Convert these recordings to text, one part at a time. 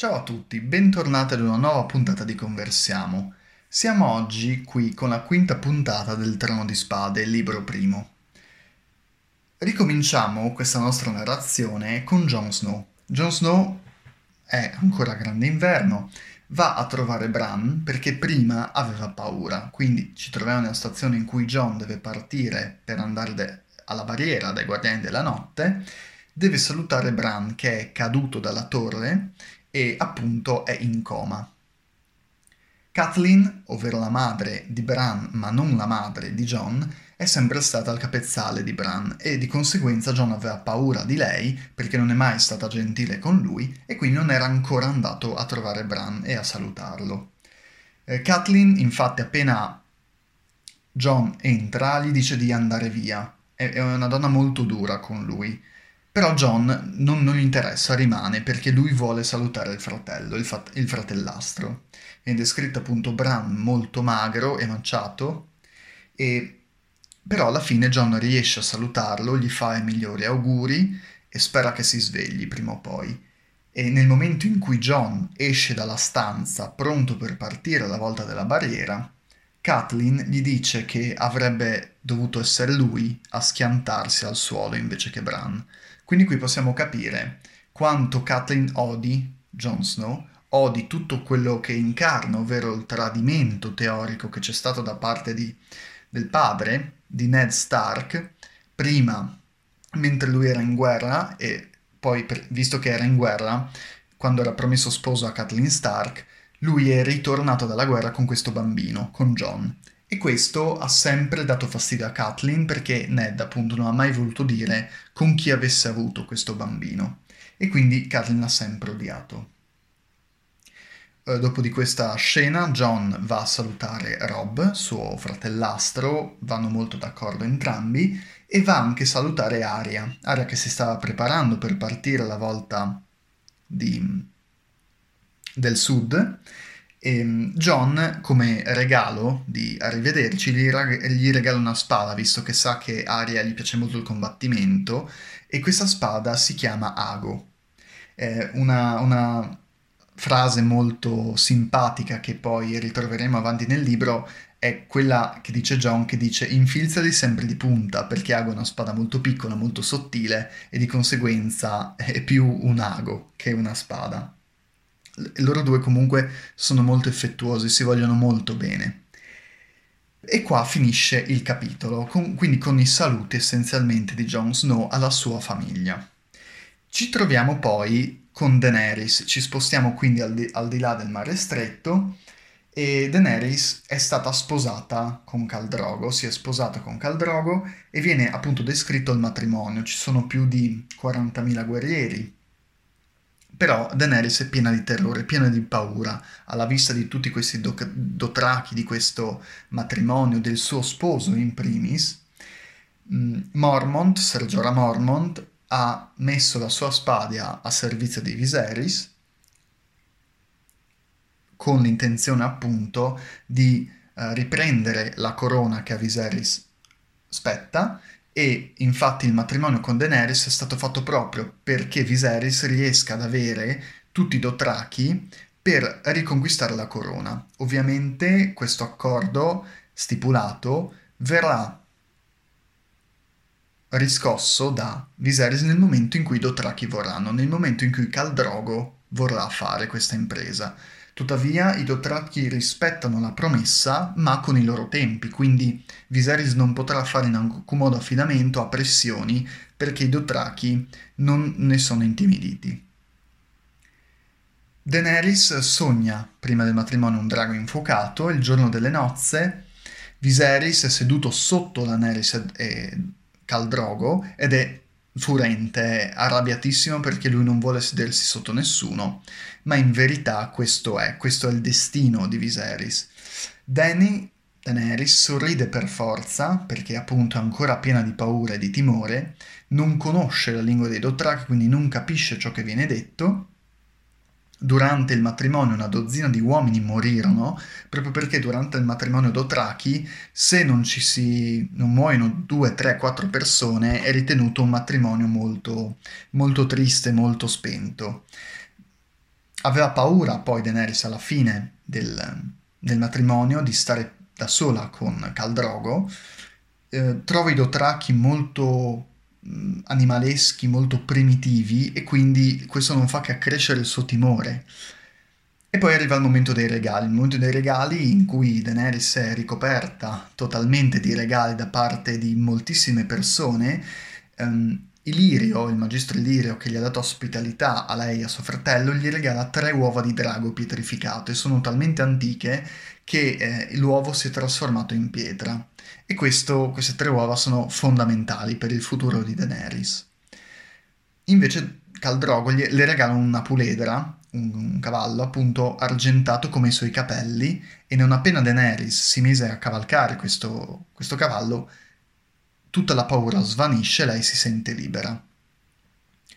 Ciao a tutti, bentornati ad una nuova puntata di Conversiamo. Siamo oggi qui con la quinta puntata del Trono di Spade, libro primo. Ricominciamo questa nostra narrazione con Jon Snow. Jon Snow è ancora grande inverno, va a trovare Bran perché prima aveva paura, quindi ci troviamo nella situazione in cui Jon deve partire per andare de- alla barriera dai Guardiani della Notte, deve salutare Bran che è caduto dalla torre e appunto è in coma. Kathleen, ovvero la madre di Bran ma non la madre di John, è sempre stata al capezzale di Bran e di conseguenza John aveva paura di lei perché non è mai stata gentile con lui e quindi non era ancora andato a trovare Bran e a salutarlo. Eh, Kathleen infatti appena John entra gli dice di andare via, è, è una donna molto dura con lui però John non, non, gli interessa, rimane perché lui vuole salutare il fratello, il, fat- il fratellastro. Viene descritto appunto Bran molto magro e manciato, e però alla fine John riesce a salutarlo, gli fa i migliori auguri e spera che si svegli prima o poi. E nel momento in cui John esce dalla stanza pronto per partire alla volta della barriera, Kathleen gli dice che avrebbe dovuto essere lui a schiantarsi al suolo invece che Bran quindi qui possiamo capire quanto Kathleen odi Jon Snow, odi tutto quello che incarna, ovvero il tradimento teorico che c'è stato da parte di, del padre di Ned Stark, prima mentre lui era in guerra e poi visto che era in guerra, quando era promesso sposo a Kathleen Stark, lui è ritornato dalla guerra con questo bambino, con John. E questo ha sempre dato fastidio a Kathleen perché Ned appunto non ha mai voluto dire con chi avesse avuto questo bambino e quindi Kathleen l'ha sempre odiato. Eh, dopo di questa scena John va a salutare Rob, suo fratellastro, vanno molto d'accordo entrambi e va anche a salutare Aria, Aria che si stava preparando per partire alla volta di, del sud e ehm, John, come regalo di arrivederci, gli, rag- gli, regala una spada, visto che sa che Arya gli piace molto il combattimento, e questa spada si chiama Ago. È una, una frase molto simpatica che poi ritroveremo avanti nel libro è quella che dice John che dice infilzali sempre di punta perché Ago è una spada molto piccola, molto sottile e di conseguenza è più un ago che una spada loro due comunque sono molto effettuosi, si vogliono molto bene. E qua finisce il capitolo, con, quindi con i saluti essenzialmente di Jon Snow alla sua famiglia. Ci troviamo poi con Daenerys, ci spostiamo quindi al di, al di là del mare stretto e Daenerys è stata sposata con Caldrogo, si è sposata con Caldrogo e viene appunto descritto il matrimonio, ci sono più di 40.000 guerrieri, però Daenerys è piena di terrore, piena di paura alla vista di tutti questi do- dotrachi, di questo matrimonio, del suo sposo in primis. Mm, Mormont, Ser Mormont, ha messo la sua spada a servizio di Viserys con l'intenzione appunto di uh, riprendere la corona che a Viserys spetta e infatti il matrimonio con Daenerys è stato fatto proprio perché Viserys riesca ad avere tutti i Dothraki per riconquistare la corona. Ovviamente questo accordo stipulato verrà riscosso da Viserys nel momento in cui i Dothraki vorranno, nel momento in cui Khal Drogo vorrà fare questa impresa. Tuttavia i Dothraki rispettano la promessa, ma con i loro tempi, quindi Viserys non potrà fare in alcun modo affidamento a pressioni perché i Dothraki non ne sono intimiditi. Daenerys sogna prima del matrimonio un drago infuocato il giorno delle nozze Viserys è seduto sotto Daenerys e Caldrogo ed è furente, arrabbiatissimo perché lui non vuole sedersi sotto nessuno, ma in verità questo è, questo è il destino di Viserys. Danny, Daenerys sorride per forza, perché appunto è ancora piena di paura e di timore, non conosce la lingua dei Dothraki, quindi non capisce ciò che viene detto, Durante il matrimonio una dozzina di uomini morirono proprio perché durante il matrimonio Dothraki se non ci si non muoiono due, tre, quattro persone è ritenuto un matrimonio molto, molto triste, molto spento. aveva paura poi Daenerys alla fine del, del matrimonio di stare da sola con Caldrogo, eh, trova i Dothraki molto animaleschi, molto primitivi e quindi questo non fa che accrescere il suo timore. E poi arriva il momento dei regali, il momento dei regali in cui Daenerys è ricoperta totalmente di regali da parte di moltissime persone. Um, Ilirio, il magistro Ilirio che gli ha dato ospitalità a lei e a suo fratello, gli regala tre uova di drago pietrificato e sono talmente antiche che eh, l'uovo si è trasformato in pietra. E questo, queste tre uova sono fondamentali per il futuro di Daenerys. Invece Caldrogo le regala una puledra, un, un, cavallo appunto argentato come i suoi capelli, e non appena Daenerys si mise a cavalcare questo, questo cavallo, tutta la paura svanisce, lei si sente libera. Uh,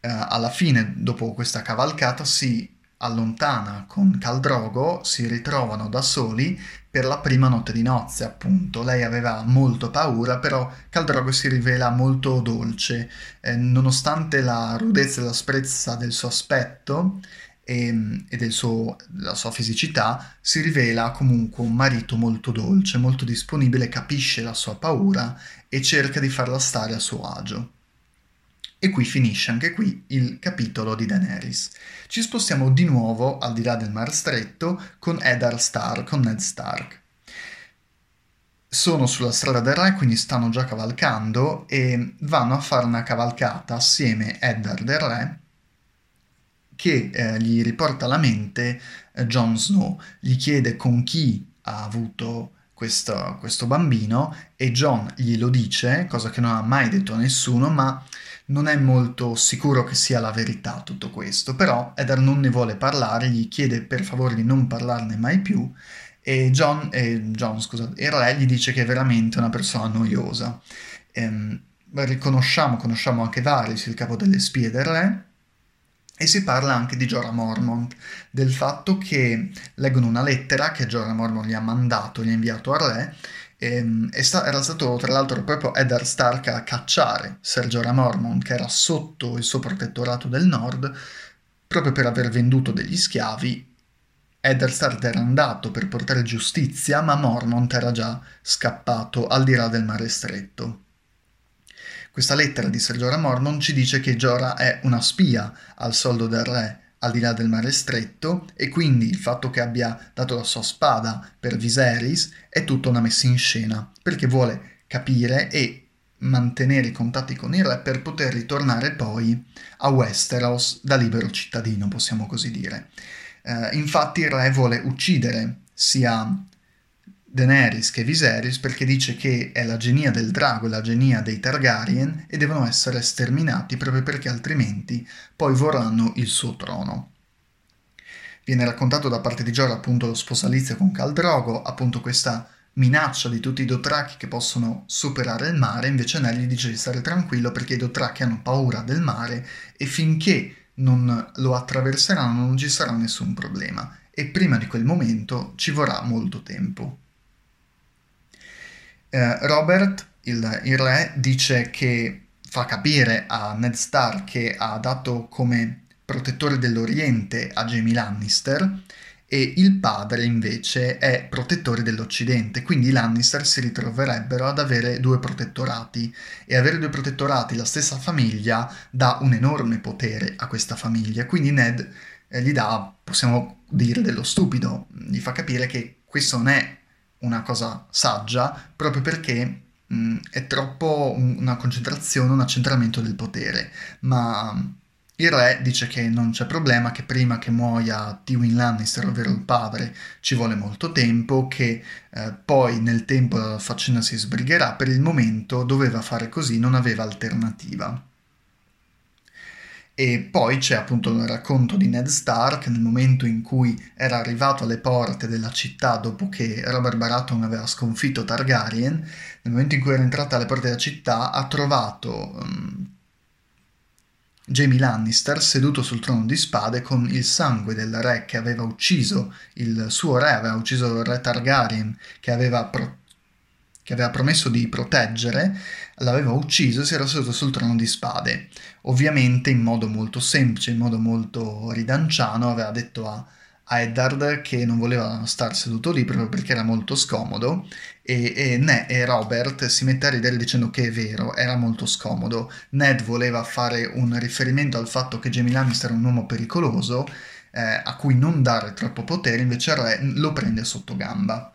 alla fine, dopo questa cavalcata, si allontana con Caldrogo, si ritrovano da soli per la prima notte di nozze, appunto. Lei aveva molto paura, però Caldrogo si rivela molto dolce, eh, nonostante la rudezza e l'asprezza del suo aspetto e, e del suo, della sua fisicità, si rivela comunque un marito molto dolce, molto disponibile, capisce la sua paura e cerca di farla stare a suo agio. E qui finisce anche qui il capitolo di Daenerys. Ci spostiamo di nuovo al di là del Mar Stretto con Eddard Stark, con Ned Stark. Sono sulla strada del re, quindi stanno già cavalcando e vanno a fare una cavalcata assieme Eddard e re che eh, gli riporta alla mente eh, Jon Snow, gli chiede con chi ha avuto questo, questo bambino e Jon glielo dice, cosa che non ha mai detto a nessuno, ma non è molto sicuro che sia la verità tutto questo, però Eddard non ne vuole parlare, gli chiede per favore di non parlarne mai più e John, eh, John scusate, il re gli dice che è veramente una persona noiosa. Ehm, riconosciamo, conosciamo anche Varys, il capo delle spie del re, e si parla anche di Jorah Mormont, del fatto che leggono una lettera che Jorah Mormont gli ha mandato, gli ha inviato al re, Ehm, e, sta- era stato tra l'altro proprio Eddard Stark a cacciare Ser Jorah Mormont, che era sotto il suo protettorato del nord, proprio per aver venduto degli schiavi. Eddard Stark era andato per portare giustizia, ma Mormont era già scappato al di là del mare stretto. Questa lettera di Ser Jorah Mormont ci dice che Jorah è una spia al soldo del re al di là del mare stretto e quindi il fatto che abbia dato la sua spada per Viserys è tutta una messa in scena perché vuole capire e mantenere i contatti con il re per poter ritornare poi a Westeros da libero cittadino, possiamo così dire. Uh, infatti il re vuole uccidere sia Daenerys che Viserys perché dice che è la genia del drago, la genia dei Targaryen e devono essere sterminati proprio perché altrimenti poi vorranno il suo trono. Viene raccontato da parte di Jorah appunto lo sposalizio con Khal Drogo, appunto questa minaccia di tutti i Dothraki che possono superare il mare, invece Ned gli dice di stare tranquillo perché i Dothraki hanno paura del mare e finché non lo attraverseranno non ci sarà nessun problema e prima di quel momento ci vorrà molto tempo. Eh, Robert, il, il, re, dice che fa capire a Ned Stark che ha dato come protettore dell'Oriente a Jamie Lannister e il padre invece è protettore dell'Occidente, quindi i Lannister si ritroverebbero ad avere due protettorati. E avere due protettorati, la stessa famiglia, dà un enorme potere a questa famiglia, quindi Ned eh, gli dà, possiamo dire, dello stupido, gli fa capire che questo non è una cosa saggia proprio perché mh, è troppo una concentrazione, un accentramento del potere, ma il re dice che non c'è problema, che prima che muoia Tywin Lannister, ovvero il padre, ci vuole molto tempo, che eh, poi nel tempo la faccenda si sbrigherà, per il momento doveva fare così, non aveva alternativa. E poi c'è appunto il racconto di Ned Stark nel momento in cui era arrivato alle porte della città dopo che Robert Baratheon aveva sconfitto Targaryen, nel momento in cui era entrato alle porte della città ha trovato um, Jamie Lannister seduto sul trono di spade con il sangue del re che aveva ucciso il suo re, aveva ucciso il re Targaryen che aveva pro- che aveva promesso di proteggere, l'aveva ucciso e si era seduto sul trono di spade. Ovviamente in modo molto semplice, in modo molto ridanciano, aveva detto a, a Eddard che non voleva star seduto lì proprio perché era molto scomodo e, e, ne, e Robert si mette a ridere dicendo che è vero, era molto scomodo. Ned voleva fare un riferimento al fatto che Jamie Lannister era un uomo pericoloso eh, a cui non dare troppo potere, invece il re lo prende sotto gamba.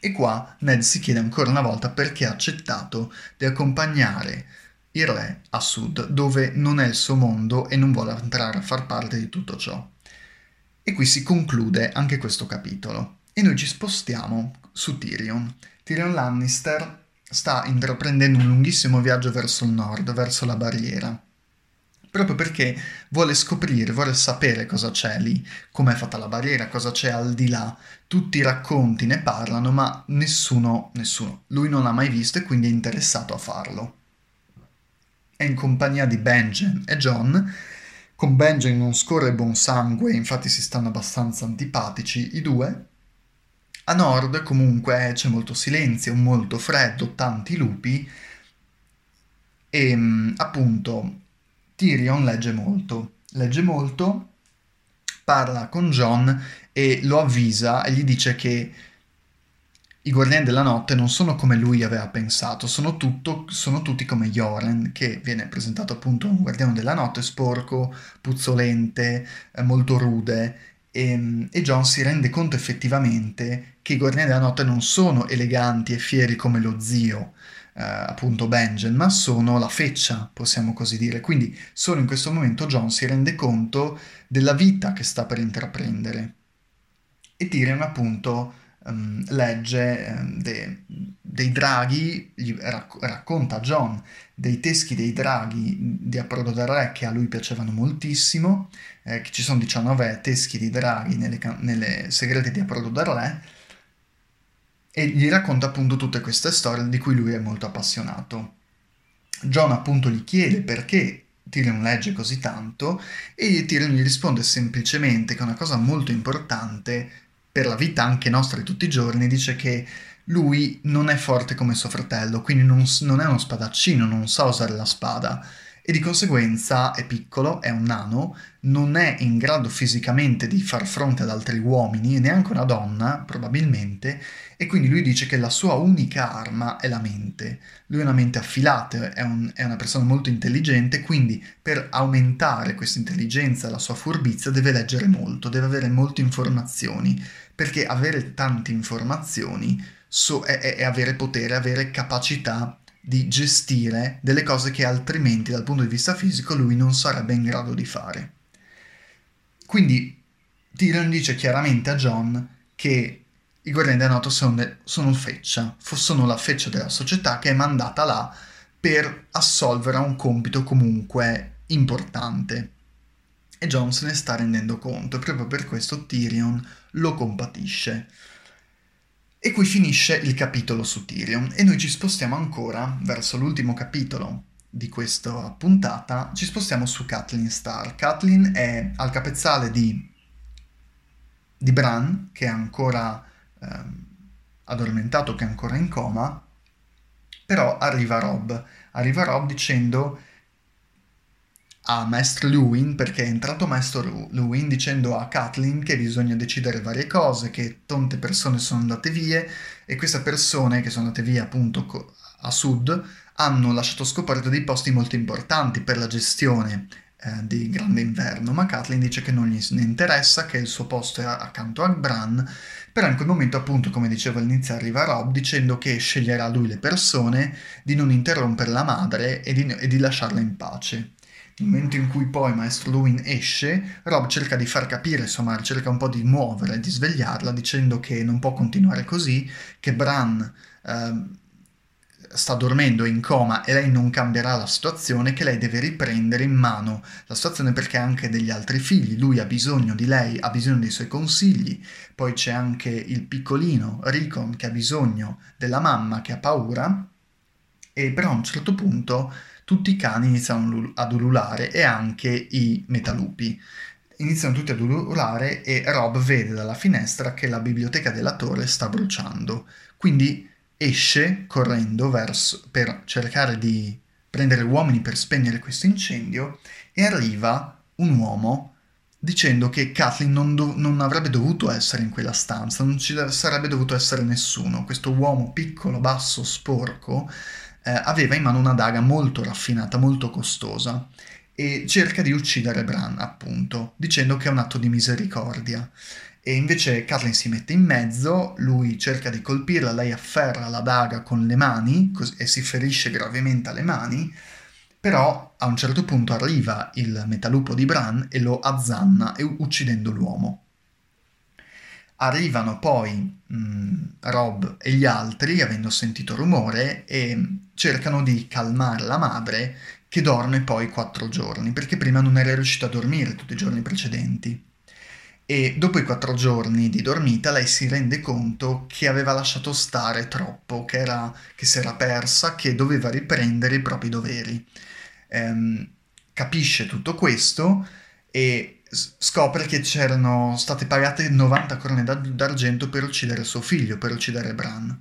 E qua Ned si chiede ancora una volta perché ha accettato di accompagnare il re a sud, dove non è il suo mondo e non vuole entrare a far parte di tutto ciò. E qui si conclude anche questo capitolo. E noi ci spostiamo su Tyrion. Tyrion Lannister sta intraprendendo un lunghissimo viaggio verso il nord, verso la barriera proprio perché vuole scoprire, vuole sapere cosa c'è lì, com'è fatta la barriera, cosa c'è al di là. Tutti i racconti ne parlano, ma nessuno, nessuno, lui non l'ha mai visto e quindi è interessato a farlo. È in compagnia di Benjen e John. Con Benjen non scorre buon sangue, infatti si stanno abbastanza antipatici i due. A nord comunque c'è molto silenzio, molto freddo, tanti lupi e appunto Tyrion legge molto, legge molto, parla con John e lo avvisa e gli dice che i Guardiani della Notte non sono come lui aveva pensato, sono, tutto, sono tutti come Joren, che viene presentato appunto un Guardiano della Notte sporco, puzzolente, eh, molto rude, e, e, John si rende conto effettivamente che i Guardiani della Notte non sono eleganti e fieri come lo zio, eh, appunto Benjen, ma sono la feccia, possiamo così dire. Quindi solo in questo momento John si rende conto della vita che sta per intraprendere. E Tyrion appunto um, legge um, de, dei draghi, gli rac- racconta a John dei teschi dei draghi di Approdo del Re che a lui piacevano moltissimo, eh, che ci sono 19 teschi di draghi nelle, nelle segrete di Approdo del Re, e gli racconta appunto tutte queste storie di cui lui è molto appassionato. John appunto gli chiede perché Tyrion legge così tanto e Tyrion gli risponde semplicemente che una cosa molto importante per la vita anche nostra di tutti i giorni, dice che lui non è forte come suo fratello, quindi non, non è uno spadaccino, non sa usare la spada e di conseguenza è piccolo, è un nano, non è in grado fisicamente di far fronte ad altri uomini, neanche una donna probabilmente, e quindi lui dice che la sua unica arma è la mente. Lui ha una mente affilata, è, un, è una persona molto intelligente, quindi per aumentare questa intelligenza la sua furbizia deve leggere molto, deve avere molte informazioni, perché avere tante informazioni so, è, è avere potere, avere capacità di gestire delle cose che altrimenti dal punto di vista fisico lui non sarebbe in grado di fare. Quindi Tyrion dice chiaramente a John che i guardiani della notte sono, sono feccia, sono la feccia della società che è mandata là per assolvere a un compito comunque importante. E John se ne sta rendendo conto e proprio per questo Tyrion lo compatisce. E qui finisce il capitolo su Tyrion e noi ci spostiamo ancora verso l'ultimo capitolo di questa puntata, ci spostiamo su Kathleen Starr. Kathleen è al capezzale di, di Bran, che è ancora eh, addormentato, che è ancora in coma, però arriva Rob. Arriva Rob dicendo a Maestro Lewin, perché è entrato Maestro Lewin dicendo a Kathleen che bisogna decidere varie cose, che tante persone sono andate via e queste persone che sono andate via appunto a sud hanno lasciato scoperto dei posti molto importanti per la gestione eh, di Grande Inverno, ma Kathleen dice che non gli interessa, che il suo posto è accanto a Bran, però in quel momento appunto, come dicevo all'inizio, arriva Rob dicendo che sceglierà lui le persone, di non interrompere la madre e di, e di lasciarla in pace. Nel momento in cui poi Maestro Luin esce, Rob cerca di far capire, insomma, cerca un po' di muovere, di svegliarla, dicendo che non può continuare così, che Bran eh, sta dormendo in coma e lei non cambierà la situazione, che lei deve riprendere in mano la situazione perché ha anche degli altri figli, lui ha bisogno di lei, ha bisogno dei suoi consigli, poi c'è anche il piccolino Ricon che ha bisogno della mamma che ha paura, e però a un certo punto tutti i cani iniziano ad ululare e anche i metalupi. Iniziano tutti ad ululare e Rob vede dalla finestra che la biblioteca della torre sta bruciando. Quindi esce correndo verso, per cercare di prendere uomini per spegnere questo incendio e arriva un uomo dicendo che Kathleen non, do- non, avrebbe dovuto essere in quella stanza, non ci sarebbe dovuto essere nessuno. Questo uomo piccolo, basso, sporco, eh, aveva in mano una daga molto raffinata, molto costosa e cerca di uccidere Bran, appunto, dicendo che è un atto di misericordia. E invece Kathleen si mette in mezzo, lui cerca di colpirla, lei afferra la daga con le mani cos- e si ferisce gravemente alle mani, però a un certo punto arriva il metalupo di Bran e lo azzanna uccidendo l'uomo. Arrivano poi mh, mm, Rob e gli altri, avendo sentito rumore, e cercano di calmare la madre che dorme poi quattro giorni, perché prima non era riuscita a dormire tutti i giorni precedenti. E dopo i quattro giorni di dormita lei si rende conto che aveva lasciato stare troppo, che, era, che si era persa, che doveva riprendere i propri doveri. Ehm, capisce tutto questo e scopre che c'erano state pagate 90 corone d'argento per uccidere suo figlio, per uccidere Bran.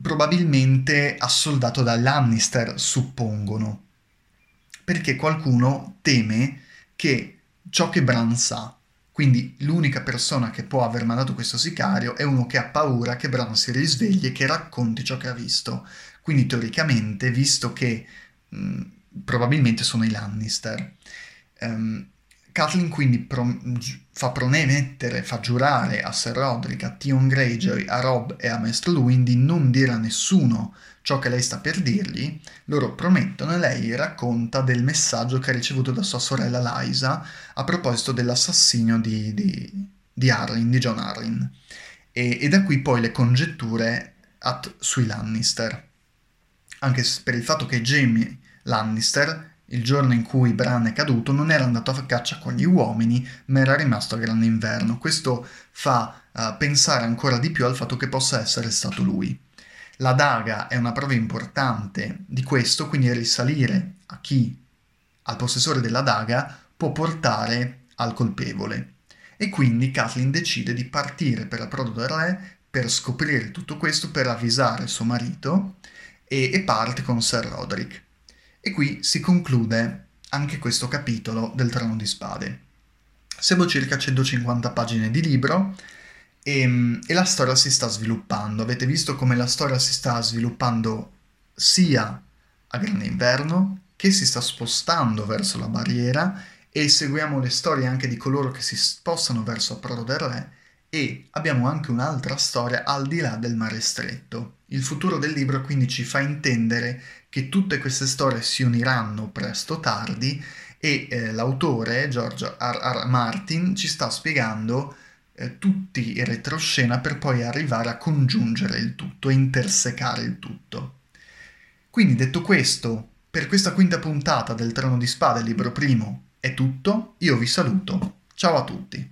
Probabilmente assoldato da Lannister, suppongono, perché qualcuno teme che ciò che Bran sa, quindi l'unica persona che può aver mandato questo sicario è uno che ha paura che Bran si risvegli e che racconti ciò che ha visto. Quindi teoricamente, visto che mh, probabilmente sono i Lannister, um, Kathleen quindi pro- fa promettere, fa giurare a Sir Roderick, a Tion Greyjoy, a Rob e a Maestro Luwin di non dire a nessuno ciò che lei sta per dirgli. Loro promettono e lei racconta del messaggio che ha ricevuto da sua sorella Liza a proposito dell'assassinio di, di, di Arryn, di John Arryn. E, e, da qui poi le congetture at, sui Lannister. Anche per il fatto che Jamie Lannister il giorno in cui Bran è caduto non era andato a caccia con gli uomini, ma era rimasto a grande inverno. Questo fa uh, pensare ancora di più al fatto che possa essere stato lui. La daga è una prova importante di questo, quindi risalire a chi, al possessore della daga, può portare al colpevole. E quindi Kathleen decide di partire per Approdo del Re per scoprire tutto questo, per avvisare suo marito e, e parte con Sir Roderick. E qui si conclude anche questo capitolo del Trono di Spade. Siamo circa 150 pagine di libro e, e, la storia si sta sviluppando. Avete visto come la storia si sta sviluppando sia a Grande Inverno che si sta spostando verso la barriera e seguiamo le storie anche di coloro che si spostano verso Approdo del Re e abbiamo anche un'altra storia al di là del mare stretto. Il futuro del libro quindi ci fa intendere che tutte queste storie si uniranno presto o tardi e eh, l'autore George R. R. Martin ci sta spiegando eh, tutti i retroscena per poi arrivare a congiungere il tutto e intersecare il tutto. Quindi detto questo, per questa quinta puntata del Trono di Spade, libro primo, è tutto, io vi saluto, ciao a tutti.